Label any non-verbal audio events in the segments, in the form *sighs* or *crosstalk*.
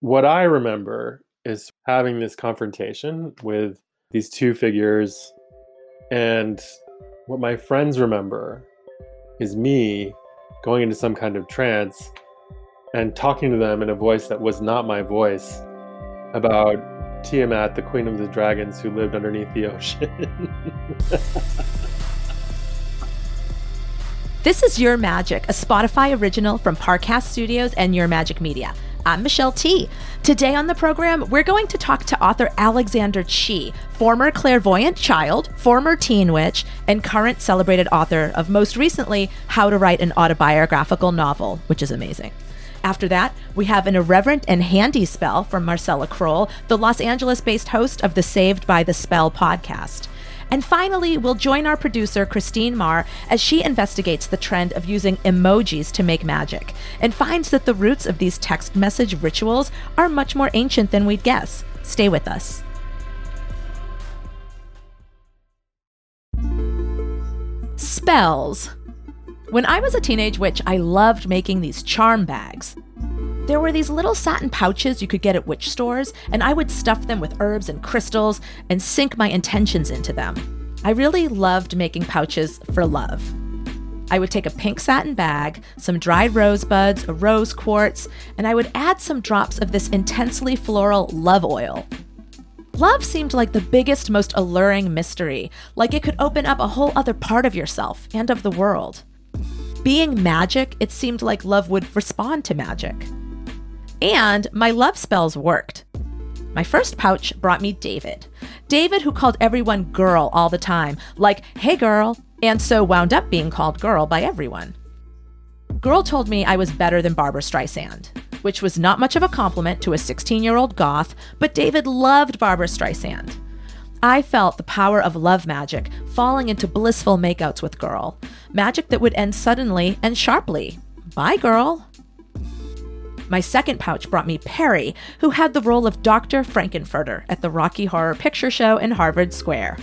what I remember is having this confrontation with these two figures. And what my friends remember is me going into some kind of trance and talking to them in a voice that was not my voice about Tiamat, the queen of the dragons who lived underneath the *laughs* ocean. this is Your Magic, a Spotify original from Parcast Studios and Your Magic Media. I'm Michelle Tea. Today on the program, we're going to talk to author Alexander Chee, former clairvoyant child, former teen witch, and current celebrated author of most recently How to Write an Autobiographical Novel, which is amazing. After that, we have an irreverent and handy spell from Marcella Kroll, the Los Angeles based host of the Saved by the Spell podcast. And finally, we'll join our producer, Christine Marr, as she investigates the trend of using emojis to make magic and finds that the roots of these text message rituals are much more ancient than we'd guess. Stay with us. Spells. When I was a teenage witch, I loved making these charm bags. There were these little satin pouches you could get at witch stores, and I would stuff them with herbs and crystals and sink my intentions into them. I really loved making pouches for love. I would take a pink satin bag, some dried rosebuds, a rose quartz, and I would add some drops of this intensely floral love oil. Love seemed like the biggest, most alluring mystery, like it could open up a whole other part of yourself and of the world. Being magic, it seemed like love would respond to magic. And my love spells worked. My first pouch brought me David. David, who called everyone girl all the time, like, hey girl, and so wound up being called girl by everyone. Girl told me I was better than Barbra Streisand, which was not much of a compliment to a 16 year old goth, but David loved Barbra Streisand. I felt the power of love magic falling into blissful makeouts with Girl, magic that would end suddenly and sharply. Bye, Girl. My second pouch brought me Perry, who had the role of Dr. Frank-N-Furter at the Rocky Horror Picture Show in Harvard Square.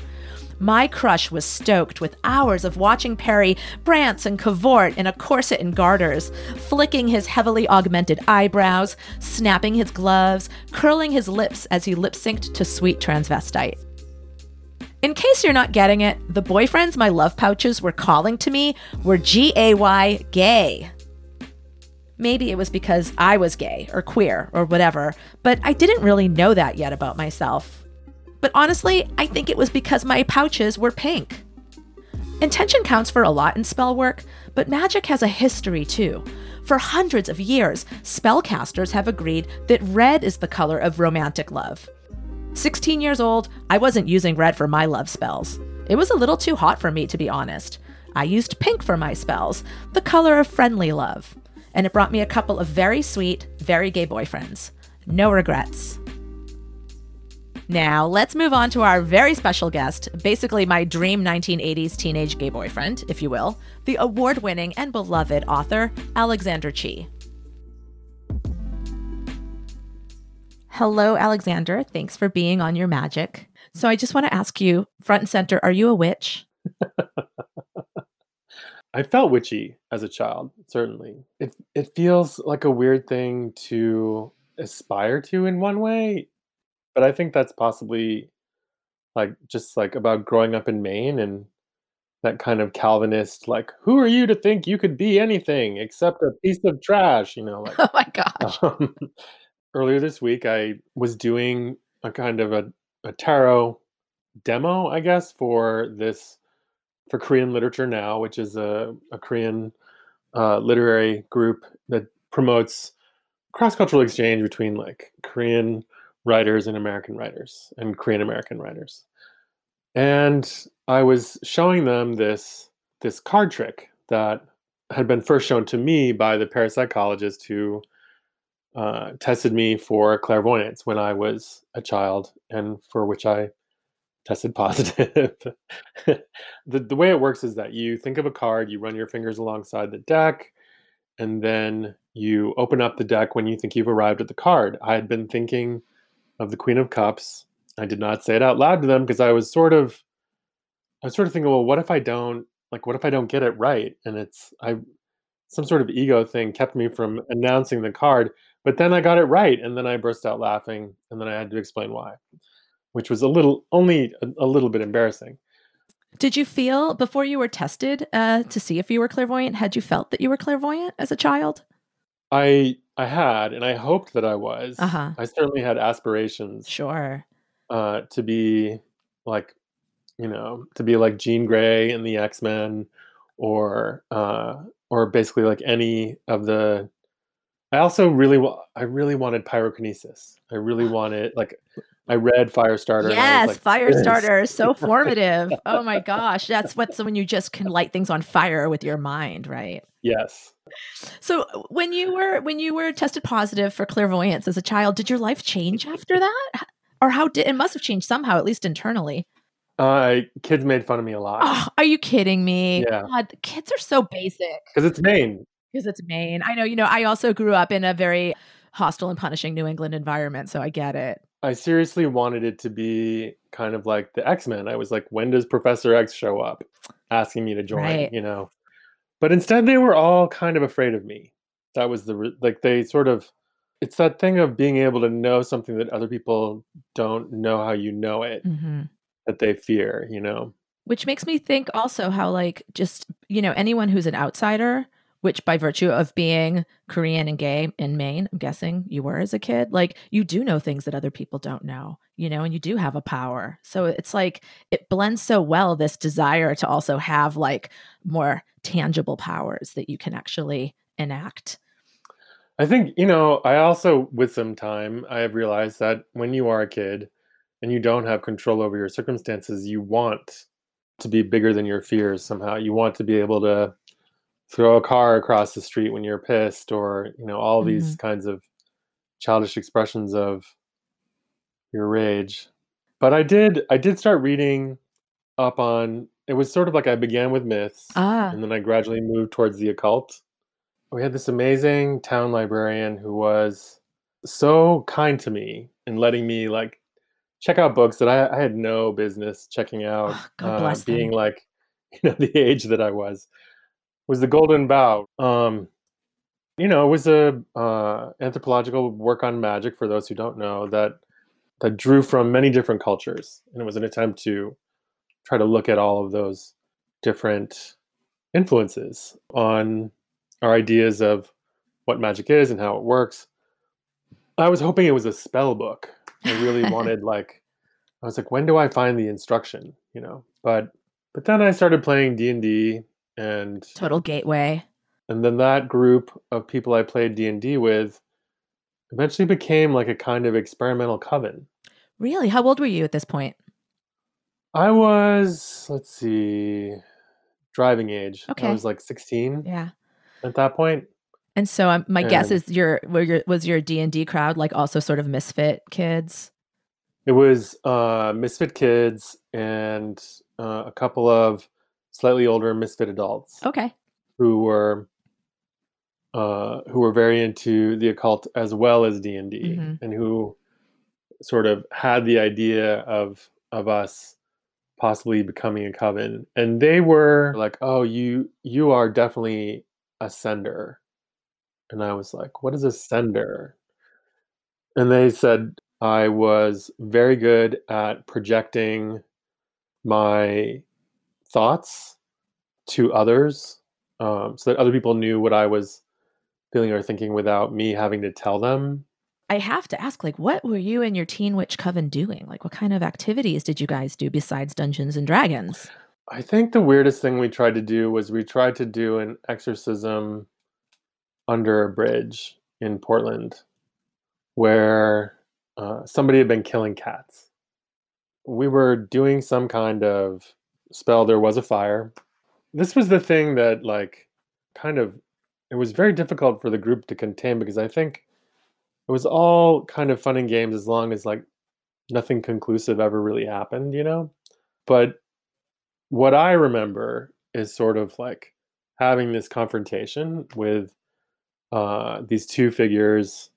My crush was stoked with hours of watching Perry prance and cavort in a corset and garters, flicking his heavily augmented eyebrows, snapping his gloves, curling his lips as he lip synced to Sweet Transvestite. In case you're not getting it, the boyfriends my love pouches were calling to me were G A Y gay. Maybe it was because I was gay or queer or whatever, but I didn't really know that yet about myself. But honestly, I think it was because my pouches were pink. Intention counts for a lot in spell work, but magic has a history too. For hundreds of years, spellcasters have agreed that red is the color of romantic love. 16 years old, I wasn't using red for my love spells. It was a little too hot for me, to be honest. I used pink for my spells, the color of friendly love and it brought me a couple of very sweet, very gay boyfriends. No regrets. Now, let's move on to our very special guest, basically my dream 1980s teenage gay boyfriend, if you will, the award winning and beloved author, Alexander Chee. Hello, Alexander. Thanks for being on Your Magic. So, I just want to ask you, front and center, are you a witch? *laughs* I felt witchy as a child, certainly. It it feels like a weird thing to aspire to in one way, but I think that's possibly like just like about growing up in Maine and that kind of Calvinist like who are you to think you could be anything except a piece of trash, you know, like *laughs* Oh my gosh. um, earlier this week I was doing a kind of a, a tarot demo, I guess, for this for Korean Literature Now, which is a, a Korean uh, literary group that promotes cross cultural exchange between like Korean writers and American writers and Korean American writers. And I was showing them this this card trick that had been first shown to me by the parapsychologist who uh, tested me for clairvoyance when I was a child, and for which I tested positive. *laughs* the, the way it works is that you think of a card, you run your fingers alongside the deck, and then you open up the deck when you think you've arrived at the card. I had been thinking of the Queen of Cups. I did not say it out loud to them because I was sort of I was sort of thinking, well, what if I don't like what if I don't get it right? And it's I some sort of ego thing kept me from announcing the card, But then I got it right, and then I burst out laughing, and then I had to explain why, which was a little, only a, a little bit embarrassing. Did you feel before you were tested uh, to see if you were clairvoyant? Had you felt that you were clairvoyant as a child? I I had, and I hoped that I was. Uh-huh. I certainly had aspirations Sure. uh, to be like, you know, to be like Jean Grey in the X Men, or uh, or basically like any of the. I also really, wa- I really wanted pyrokinesis. I really *sighs* wanted like, I read Firestarter. Yes, like, Firestarter is so *laughs* formative. Oh my gosh, that's what's when you just can light things on fire with your mind, right? Yes. So when you were when you were tested positive for clairvoyance as a child, did your life change after that? Or how did it must have changed somehow, at least internally? Uh, kids made fun of me a lot Oh, are you kidding me? Yeah. God, kids are so basic because it's Maine. because it's Maine. I know, you know, I also grew up in a very hostile and punishing New England environment, so I get it. I seriously wanted it to be kind of like the X Men. I was like, when does Professor X show up, asking me to join? Right. You know, but instead they were all kind of afraid of me. That was the re- like they sort of. It's that thing of being able to know something that other people don't know how you know it hmm that they fear. You know. Which makes me think also how, like, just, you know, anyone who's an outsider, which by virtue of being Korean and gay in Maine, I'm guessing you were as a kid, like, you do know things that other people don't know, you know, and you do have a power. So it's like, it blends so well, this desire to also have like more tangible powers that you can actually enact. I think, you know, I also, with some time, I have realized that when you are a kid and you don't have control over your circumstances, you want to be bigger than your fears somehow. You want to be able to throw a car across the street when you're pissed or, you know, all these mm-hmm. kinds of childish expressions of your rage. But I did I did start reading up on it was sort of like I began with myths Ah, and then I gradually moved towards the occult. We had this amazing town librarian who was so kind to me and letting me like check out books that I, I had no business checking out. Oh, God uh, bless them. being like, *laughs* you know, the age that I was was the Golden Bough. Um, you know, it was a uh, anthropological work on magic for those who don't know that that drew from many different cultures, and it was an attempt to try to look at all of those different influences on our ideas of what magic is and how it works. I was hoping it was a spell book. I really *laughs* wanted like I was like when do I find the instruction, you know? But but then I started playing D&D and total gateway. and then that group of people I played D&D with eventually became like a kind of experimental coven. Really? How old were you at this point? I was let's see driving age. Okay. I was like 16 Yeah. at that point. And so um, my guess And- is your were your was your D and D crowd like also sort of misfit kids. It was uh, Misfit Kids and uh, a couple of slightly older Misfit adults Okay. who were uh, who were very into the occult as well as D and D, Mhm. and who sort of had the idea of of us possibly becoming a coven. And they were like, "Oh, you you are definitely a sender," and I was like, "What is a sender?" And they said I was very good at projecting my thoughts to others um, so that other people knew what I was feeling or thinking without me having to tell them. I have to ask, like, what were you and your Teen Witch Coven doing? Like, what kind of activities did you guys do besides Dungeons and Dragons? I think the weirdest thing we tried to do was we tried to do an exorcism under a bridge in Portland where uh, somebody had been killing cats. We were doing some kind of spell. There was a fire. This was the thing that, like, kind of, it was very difficult for the group to contain because I think it was all kind of fun and games as long as, like, nothing conclusive ever really happened, you know? But what I remember is sort of like having this confrontation with uh, these two figures.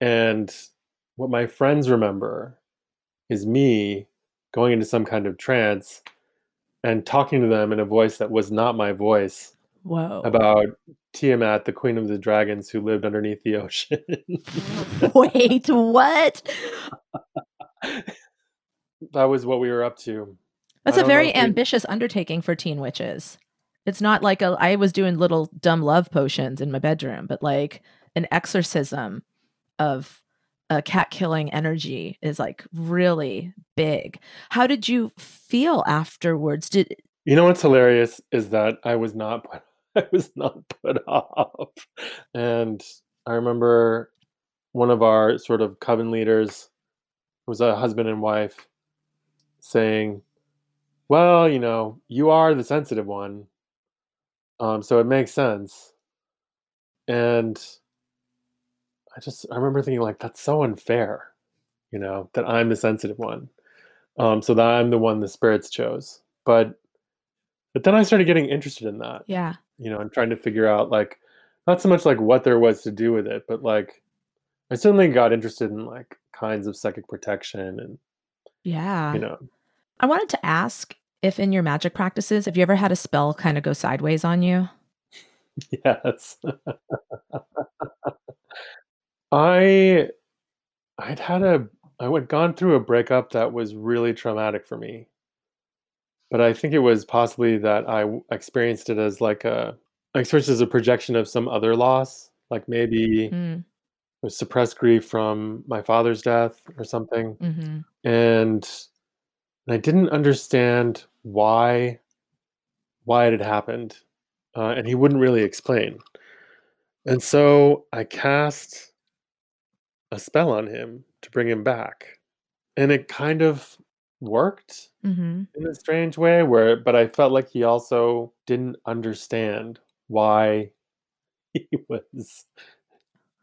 And what my friends remember is me going into some kind of trance and talking to them in a voice that was not my voice Whoa. about Tiamat, the queen of the dragons who lived underneath the ocean. Wait, *laughs* what? that was what we were up to. That's a very we- ambitious undertaking for teen witches. It's not like a I was doing little dumb love potions in my bedroom, but like an exorcism of a cat killing energy is like really big. How did you feel afterwards? Did You know what's hilarious is that I was not put, *laughs* I was not put *laughs* off, and I remember one of our sort of coven leaders was a husband and wife saying, "Well, you know, you are the sensitive one, um, so it makes sense." And I just I remember thinking like that's so unfair, you know, that I'm the sensitive one, um, so that I'm the one the spirits chose, but but then I started getting interested in that, yeah. you know, and trying to figure out like not so much like what there was to do with it, but like I certainly got interested in like kinds of psychic protection and Yeah. you know I wanted to ask if in your magic practices, have you ever had a spell kind of go sideways on you? *laughs* yes. *laughs* I I'd had a I had gone through a breakup that was really traumatic for me. But I think it was possibly that I experienced it as like a I experienced as a projection of some other loss, like maybe Mm, suppressed grief from my father's death or something. Hmm and i didn't understand why why it had happened uh, and he wouldn't really explain. And so i cast a spell on him to bring him back and it kind of worked hmm in a strange way where but i felt like he also didn't understand why *laughs* he was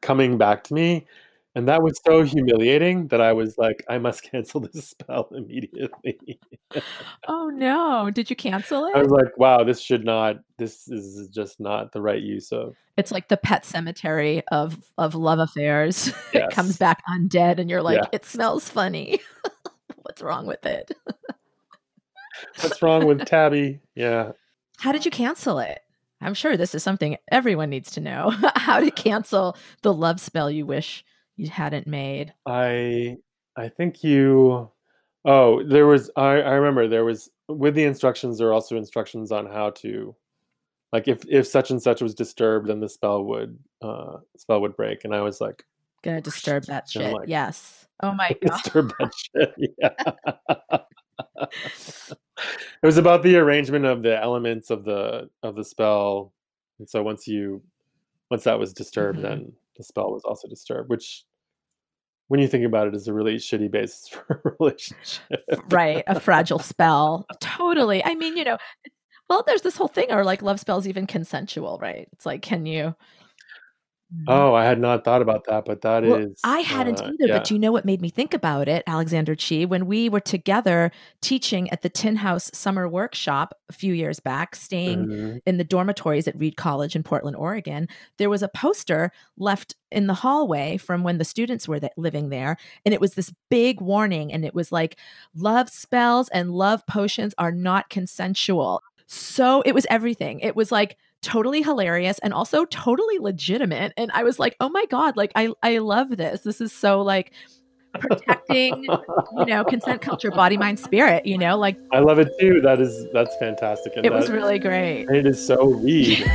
coming back to me and that was so humiliating that i was like i must *laughs* cancel this spell immediately Oh no. Did you cancel it? i was like wow this should not this is just not the right use of It's like the pet cemetery of of love affairs. *laughs* it comes Yes. back undead and you're like, Yeah. it smells funny. *laughs* What's wrong with it? what's wrong with tabby yeah How did you cancel it? I'm sure this is something everyone needs to know. How to cancel the love spell you wish you hadn't made. i i think you oh there was i i remember there was with the instructions there are also instructions on how to like if if such and such was disturbed then the spell would uh spell would break and i was like Gonna disturb that And shit. like- yes. Oh my god. *laughs* disturb that shit *laughs* yeah it was about the arrangement of the elements of the of the spell and so once you once that was disturbed Mhm. then the spell was also disturbed which when you think about it is a really shitty basis *laughs* for a relationship. Right a fragile spell totally i mean you know well there's this whole thing are like love spells even consensual right? It's like can you oh i had not thought about that but that is. Well, I hadn't uh, either, yeah. but you know what made me think about it, Alexander Chee? When we were together teaching at the Tin House Summer Workshop a few years back, staying Mhm. in the dormitories at Reed College in Portland, Oregon, there was a poster left in the hallway from when the students were th- living there. And it was this big warning. And it was like, love spells and love potions are not consensual. So it was everything. It was like totally hilarious and also totally legitimate. And I was like, oh my God, like I, I love this. This is so like protecting, you know, consent culture, body, mind, spirit, you know, like i love it too that is that's fantastic and it was really great. and it is so Reed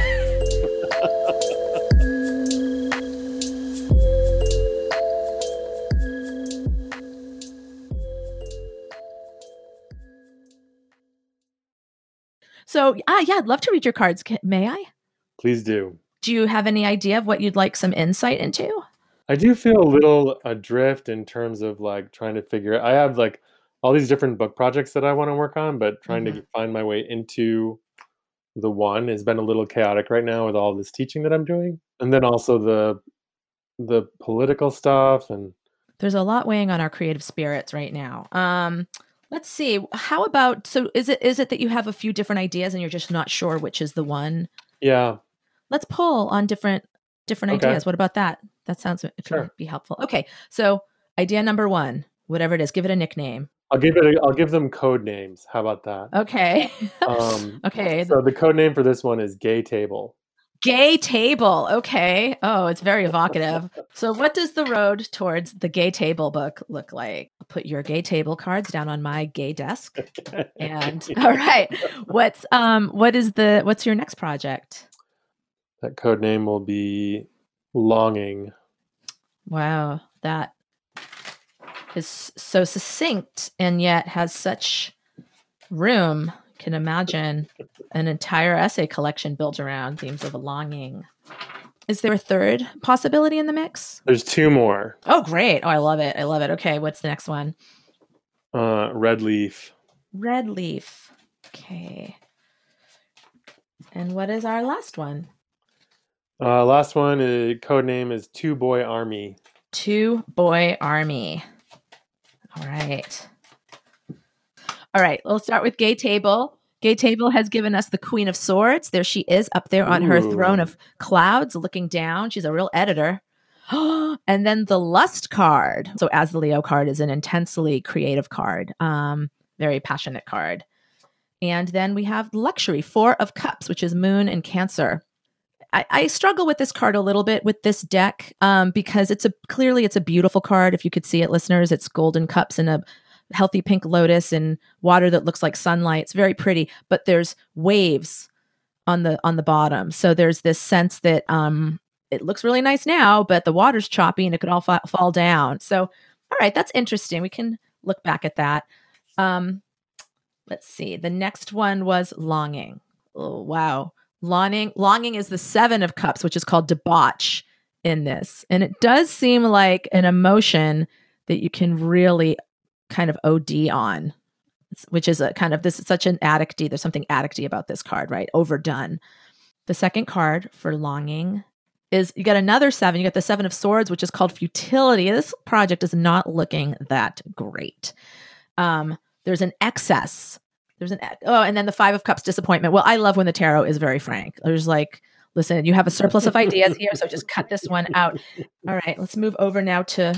So, ah, yeah, I'd love to read your cards. May I? please do Do you have any idea of what you'd like some insight into? I do feel a little adrift in terms of like trying to figure I have like all these different book projects that I want to work on, but trying to find my way into the one has been a little chaotic right now with all this teaching that I'm doing. And then also the the political stuff and There's a lot weighing on our creative spirits right now. Um, let's see. How about so is it is it that you have a few different ideas and you're just not sure which is the one? yeah, Let's pull on different different Okay. ideas. What about that? That sounds it could Sure. be helpful. Okay. So, idea number 1, whatever it is, give it a nickname. I'll give it. A, I'll give them code names. How about that? Okay. Um, *laughs* okay. so the code name for this one is Gay Table. Gay table. Okay. Oh, it's very evocative. *laughs* so, what does the road towards the gay table book look like? I'll put your gay table cards down on my gay desk. And *laughs* all right, what's um, what is the what's your next project? That code name will be Longing. Wow, that is so succinct and yet has such room. Can imagine an entire essay collection built around themes of longing. Is there a third possibility in the mix? There's two more. Oh, great. Oh, I love it. I love it. Okay, what's the next one? Uh, Red Leaf. Red Leaf. Okay. And what is our last one? Uh, last one, uh, code name is Two Boy Army. Two Boy Army. All right. All right, we'll start with Gay Table. Gay Table has given us the Queen of Swords. There she is up there on her throne of clouds looking down. She's a real editor. *gasps* and then the Lust card. So, as the Leo card is an intensely creative card, um, very passionate card. And then we have Luxury, Four of Cups, which is Moon and Cancer. I, I struggle with this card a little bit with this deck um, because it's a clearly it's a beautiful card. If you could see it, listeners, it's golden cups and a healthy pink lotus and water that looks like sunlight. It's very pretty, but there's waves on the on the bottom. So there's this sense that um, it looks really nice now, but the water's choppy and it could all fa- fall down. So all right, that's interesting. We can look back at that. Um, let's see. The next one was longing. Oh, wow. Longing longing is the 7 of cups, which is called debauch in this. And it does seem like an emotion that you can really kind of OD on, which is a kind of this is such an addicty. There's something addicty about this card, right? Overdone. The second card for longing is you get another seven. You get the seven of swords, which is called futility. This project is not looking that great. Um, there's an excess. There's an oh, and then the five of cups disappointment. Well, I love when the tarot is very frank. There's like, listen, you have a surplus of ideas here, so just cut this one out. *laughs* All right, let's move over now to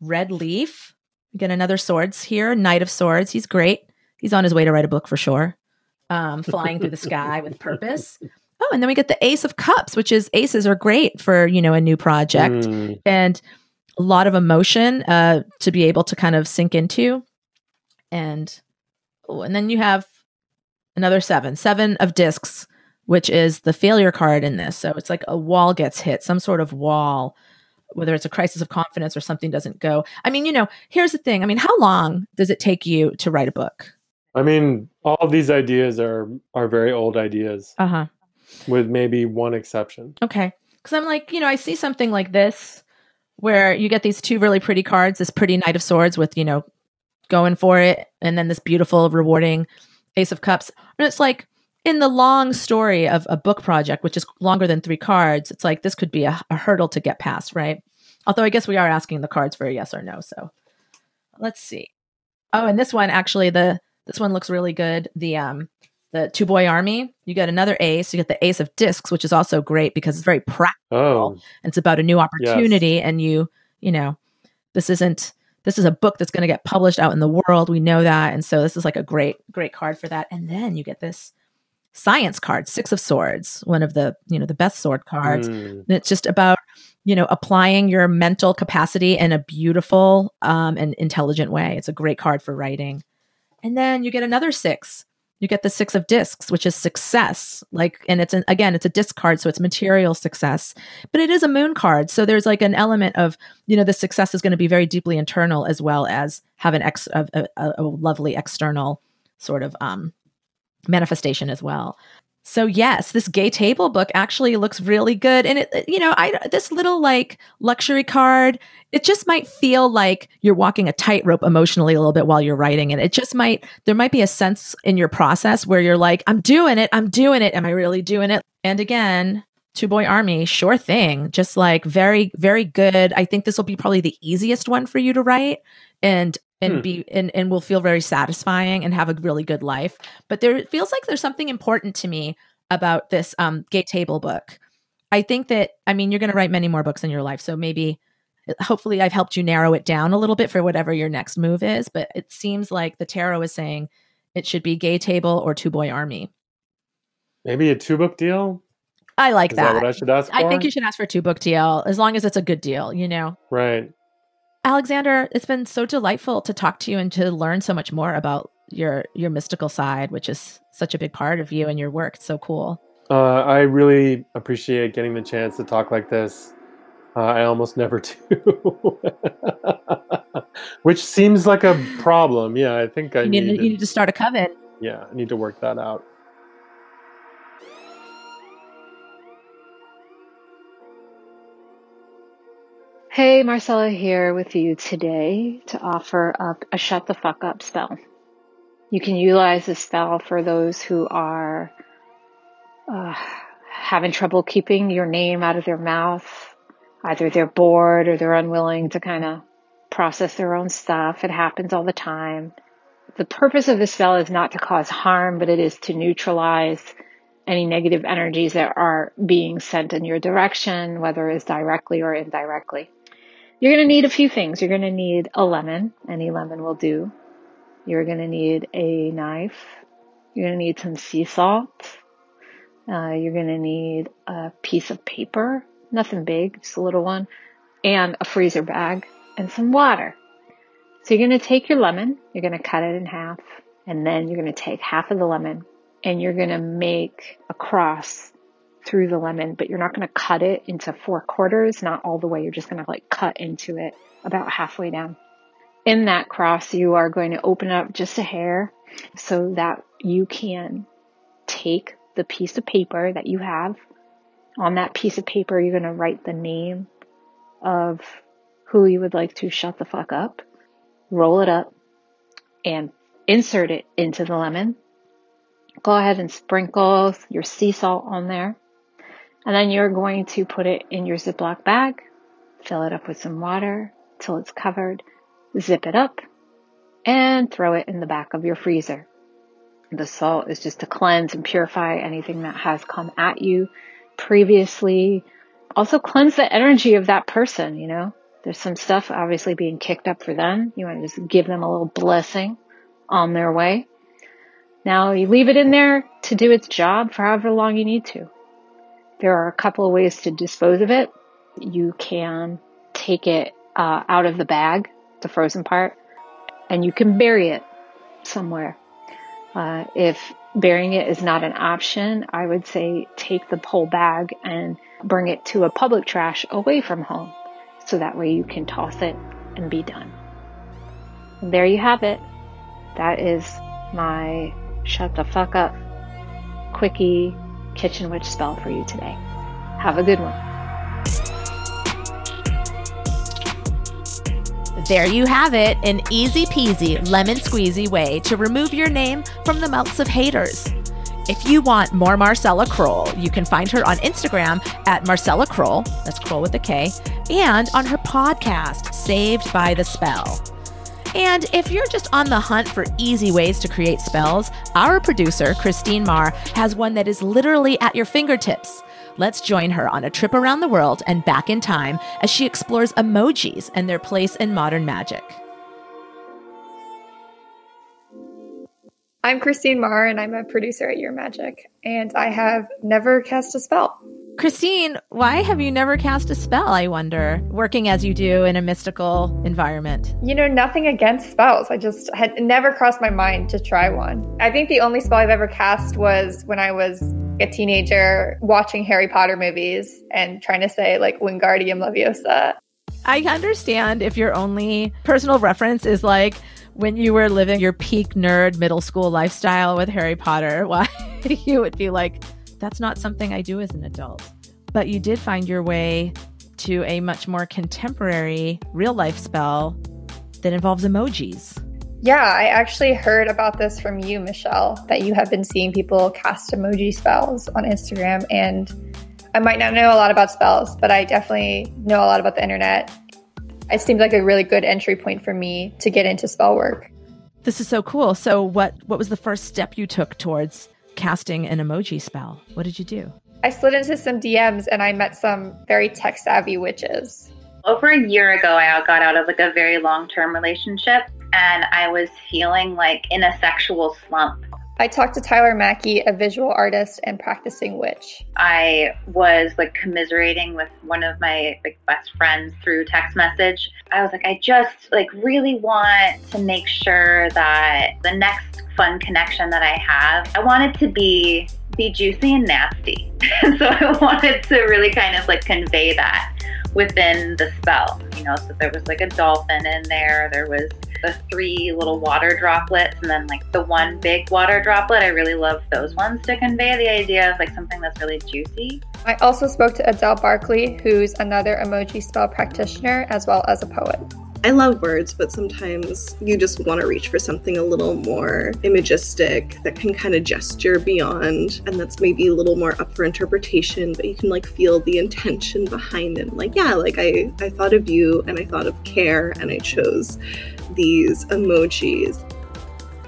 red leaf. Get another swords here, knight of swords. He's great. He's on his way to write a book for sure. Um, flying through the sky with purpose. Oh, and then we get the ace of cups, which is aces are great for you know a new project Mm, and a lot of emotion uh, to be able to kind of sink into. And oh, and then you have another seven, seven of discs, which is the failure card in this. So it's like a wall gets hit, some sort of wall, whether it's a crisis of confidence or something doesn't go. I mean, you know, here's the thing. I mean, how long does it take you to write a book? I mean, all of these ideas are are very old ideas, Uh huh. with maybe one exception. Okay. Because I'm like, you know, I see something like this where you get these two really pretty cards, this pretty Knight of Swords with, you know, going for it, and then this beautiful, rewarding Ace of Cups. And it's like in the long story of a book project, which is longer than three cards, it's like this could be a, a hurdle to get past, right? Although I guess we are asking the cards for a yes or no. So let's see. Oh, and this one actually, the this one looks really good. The um the two boy army. You get another ace. You get the ace of discs, which is also great because it's very practical. Oh, And it's about a new opportunity, and you, you know, this isn't. This is a book that's going to get published out in the world. We know that, and so this is like a great, great card for that. And then you get this science card, six of swords, one of the, you know, the best sword cards. mm, And it's just about you know applying your mental capacity in a beautiful um, and intelligent way. It's a great card for writing. And then you get another six. You get the six of discs which is success. Like and it's an again it's a disc card so it's material success. But it is a moon card so there's like an element of you know the success is going to be very deeply internal as well as have an ex a, a, a lovely external sort of um manifestation as well so yes, this gay table book actually looks really good, and it, you know, I this little like luxury card, it just might feel like you're walking a tightrope emotionally a little bit while you're writing it. It just might there might be a sense in your process where you're like, I'm doing it, I'm doing it, am I really doing it? And again, Two Boy Army, sure thing, just like very very good. I think this will be probably the easiest one for you to write, and and Hmm. be and, and will feel very satisfying and have a really good life but there it feels like there's something important to me about this um gay table book i think that i mean you're going to write many more books in your life so maybe hopefully I've helped you narrow it down a little bit for whatever your next move is. But it seems like the tarot is saying it should be gay table or two boy army. Maybe a two book deal. I like Is that. that what I should ask I for? think you should ask for a two book deal as long as it's a good deal, you know. Right. Alexander, it's been so delightful to talk to you and to learn so much more about your your mystical side, which is such a big part of you and your work. It's so cool. Uh, I really appreciate getting the chance to talk like this. Uh, I almost never *laughs* do, which seems like a problem. Yeah, I think I You need, need. you need to start a coven. yeah, I need to work that out. Hey, Marcella here with you today to offer up a shut the fuck up spell. You can utilize this spell for those who are uh, having trouble keeping your name out of their mouth. Either they're bored or they're unwilling to kind of process their own stuff. It happens all the time. The purpose of this spell is not to cause harm, but it is to neutralize any negative energies that are being sent in your direction, whether it's directly or indirectly. You're going to need a few things. You're going to need a lemon. Any lemon will do. You're going to need a knife. You're going to need some sea salt. Uh, you're going to need a piece of paper. Nothing big, just a little one. And a freezer bag and some water. So you're going to take your lemon. You're going to cut it in half. And then you're going to take half of the lemon and you're going to make a cross through the lemon, but you're not going to cut it into four quarters, not all the way. You're just going to like cut into it about halfway down. In that cross, you are going to open up just a hair so that you can take the piece of paper that you have. On that piece of paper, you're going to write the name of who you would like to shut the fuck up, roll it up, and insert it into the lemon. Go ahead and sprinkle your sea salt on there. And then you're going to put it in your Ziploc bag, fill it up with some water till it's covered, zip it up, and throw it in the back of your freezer. The salt is just to cleanse and purify anything that has come at you previously. Also cleanse the energy of that person, you know. There's some stuff obviously being kicked up for them. You want to just give them a little blessing on their way. Now you leave it in there to do its job for however long you need to. There are a couple of ways to dispose of it. You can take it uh, out of the bag, the frozen part, and you can bury it somewhere. Uh, if burying it is not an option, I would say take the whole bag and bring it to a public trash away from home. So that way you can toss it and be done. And there you have it. That is my shut the fuck up quickie kitchen witch spell for you today. Have a good one. There you have it an easy peasy, lemon squeezy way to remove your name from the mouths of haters. If you want more Marcella Kroll, you can find her on Instagram at Marcella Kroll, that's Kroll with a K, and on her podcast, Saved by the Spell. And if you're just on the hunt for easy ways to create spells, our producer, Christine Marr, has one that is literally at your fingertips. Let's join her on a trip around the world and back in time as she explores emojis and their place in modern magic. I'm Christine Marr, and I'm a producer at Your Magic, and I have never cast a spell. Christine, why have you never cast a spell, I wonder, working as you do in a mystical environment? You know, nothing against spells. I just had never crossed my mind to try one. I think the only spell I've ever cast was when I was a teenager watching Harry Potter movies and trying to say, like, Wingardium Leviosa. I understand if your only personal reference is like when you were living your peak nerd middle school lifestyle with Harry Potter, *laughs* why you would be like, that's not something I do as an adult. But you did find your way to a much more contemporary real life spell that involves emojis. Yeah, I actually heard about this from you, Michelle, that you have been seeing people cast emoji spells on Instagram. And I might not know a lot about spells, but I definitely know a lot about the internet. It seemed like a really good entry point for me to get into spell work. This is so cool. So what what was the first step you took towards casting an emoji spell? What did you do? I slid into some DMs and I met some very tech savvy witches. Over a year ago, I got out of like a very long term relationship and I was feeling like in a sexual slump. I talked to Tyler Mackey, a visual artist and practicing witch. I was like commiserating with one of my like best friends through text message. I was like, I just like really want to make sure that the next fun connection that I have, I wanted to be be juicy and nasty. *laughs* so I wanted to really kind of like convey that within the spell. You know, so there was like a dolphin in there, there was the three little water droplets and then like the one big water droplet. I really love those ones to convey the idea of like something that's really juicy. I also spoke to Adele Barkley, who's another emoji spell practitioner as well as a poet. I love words, but sometimes you just want to reach for something a little more imagistic that can kind of gesture beyond, and that's maybe a little more up for interpretation, but you can like feel the intention behind it. Like, yeah, like I, I thought of you and I thought of care and I chose these emojis.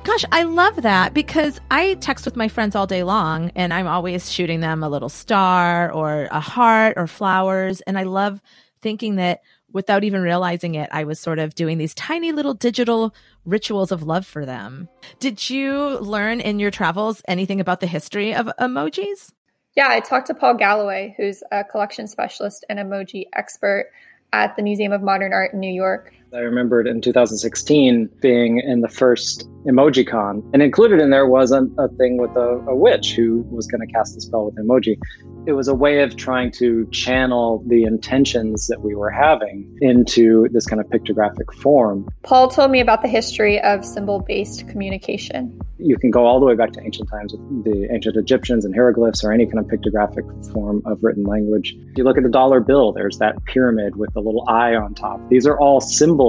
Gosh, I love that because I text with my friends all day long and I'm always shooting them a little star or a heart or flowers. And I love thinking that without even realizing it, I was sort of doing these tiny little digital rituals of love for them. Did you learn in your travels anything about the history of emojis? Yeah, I talked to Paul Galloway, who's a collection specialist and emoji expert at the Museum of Modern Art in New York. I remembered in 2016 being in the first EmojiCon, and included in there was a, a thing with a, a, witch who was going to cast a spell with emoji. It was a way of trying to channel the intentions that we were having into this kind of pictographic form. Paul told me about the history of symbol based communication. You can go all the way back to ancient times with the ancient Egyptians and hieroglyphs or any kind of pictographic form of written language. If you look at the dollar bill, there's that pyramid with the little eye on top. These are all symbols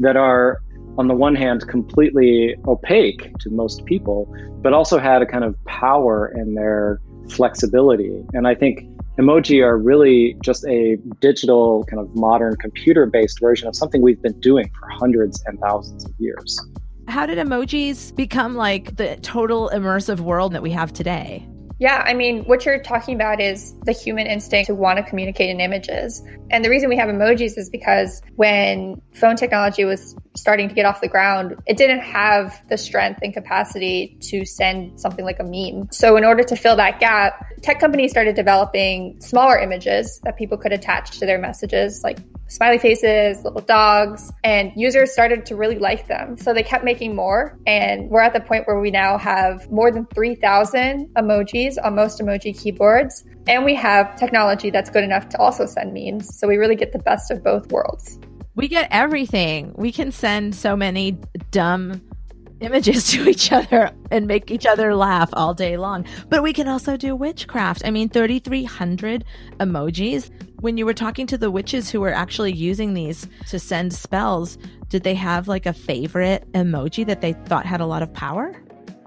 that are on the one hand, completely opaque to most people, but also had a kind of power in their flexibility. And I think emoji are really just a digital, kind of modern computer based version of something we've been doing for hundreds and thousands of years. How did emojis become like the total immersive world that we have today? Yeah, I mean, what you're talking about is the human instinct to want to communicate in images. And the reason we have emojis is because when phone technology was starting to get off the ground, it didn't have the strength and capacity to send something like a meme. So, in order to fill that gap, tech companies started developing smaller images that people could attach to their messages, like smiley faces, little dogs, and users started to really like them. So they kept making more. And we're at the point where we now have more than 3,000 emojis on most emoji keyboards. And we have technology that's good enough to also send memes. So we really get the best of both worlds. We get everything. We can send so many dumb images *laughs* to each other and make each other laugh all day long. But we can also do witchcraft. I mean, 3,300 emojis. When you were talking to the witches who were actually using these to send spells, did they have like a favorite emoji that they thought had a lot of power?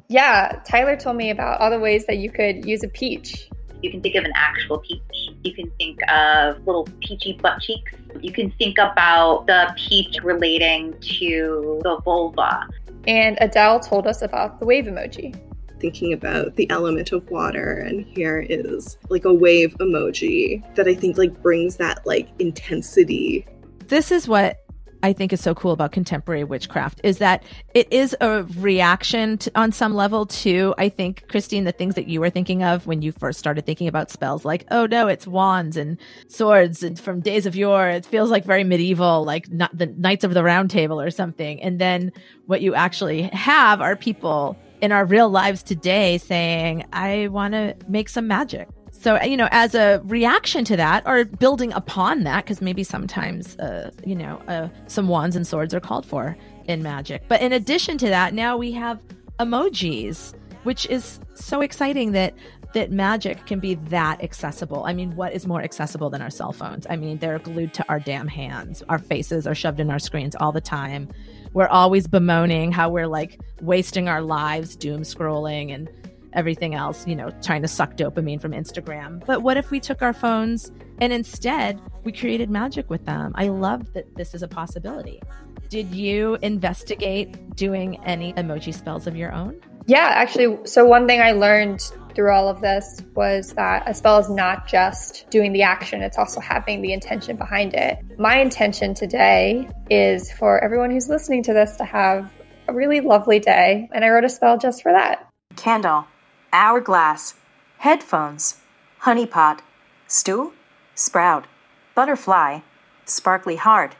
Yeah, Tyler told me about all the ways that you could use a peach. You can think of an actual peach. You can think of little peachy butt cheeks. You can think about the peach relating to the vulva. And Adele told us about the wave emoji. Thinking about the element of water, and here is like a wave emoji that I think like brings that like intensity. This is what I think is so cool about contemporary witchcraft is that it is a reaction to, on some level to, I think, Christine, the things that you were thinking of when you first started thinking about spells, like, oh no, it's wands and swords and from days of yore. It feels like very medieval, like not the Knights of the Round Table or something. And then what you actually have are people in our real lives today saying, I want to make some magic. So, you know, as a reaction to that or building upon that, because maybe sometimes, uh, you know, uh, some wands and swords are called for in magic. But in addition to that, now we have emojis, which is so exciting that that magic can be that accessible. I mean, what is more accessible than our cell phones? I mean, they're glued to our damn hands. Our faces are shoved in our screens all the time. We're always bemoaning how we're like wasting our lives doom scrolling and everything else, you know, trying to suck dopamine from Instagram. But what if we took our phones and instead we created magic with them? I love that this is a possibility. Did you investigate doing any emoji spells of your own? Yeah, actually, so one thing I learned through all of this was that a spell is not just doing the action, it's also having the intention behind it. My intention today is for everyone who's listening to this to have a really lovely day, and I wrote a spell just for that. Candle, hourglass, headphones, honeypot, stew, sprout, butterfly, sparkly heart.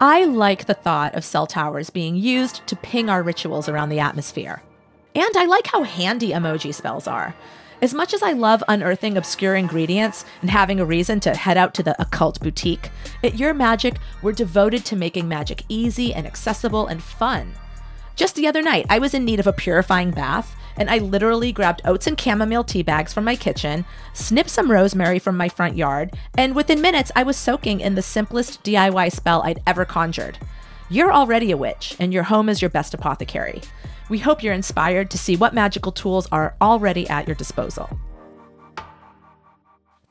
I like the thought of cell towers being used to ping our rituals around the atmosphere. And I like how handy emoji spells are. As much as I love unearthing obscure ingredients and having a reason to head out to the occult boutique, at Your Magic, we're devoted to making magic easy and accessible and fun. Just the other night, I was in need of a purifying bath, and I literally grabbed oats and chamomile tea bags from my kitchen, snipped some rosemary from my front yard, and within minutes, I was soaking in the simplest DIY spell I'd ever conjured. You're already a witch, and your home is your best apothecary. We hope you're inspired to see what magical tools are already at your disposal.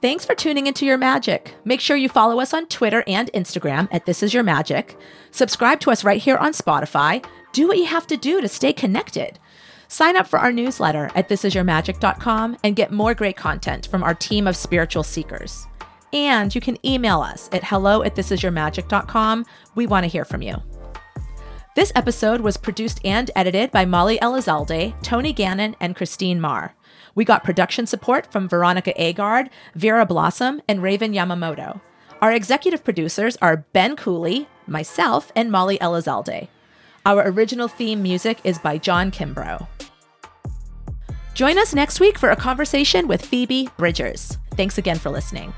Thanks for tuning into Your Magic. Make sure you follow us on Twitter and Instagram at This Is Your Magic. Subscribe to us right here on Spotify. Do what you have to do to stay connected. Sign up for our newsletter at thisisyourmagic.com and get more great content from our team of spiritual seekers. And you can email us at hello at thisisyourmagic.com. We want to hear from you. This episode was produced and edited by Molly Elizalde, Tony Gannon, and Christine Marr. We got production support from Veronica Agard, Vera Blossom, and Raven Yamamoto. Our executive producers are Ben Cooley, myself, and Molly Elizalde. Our original theme music is by John Kimbrough. Join us next week for a conversation with Phoebe Bridgers. Thanks again for listening.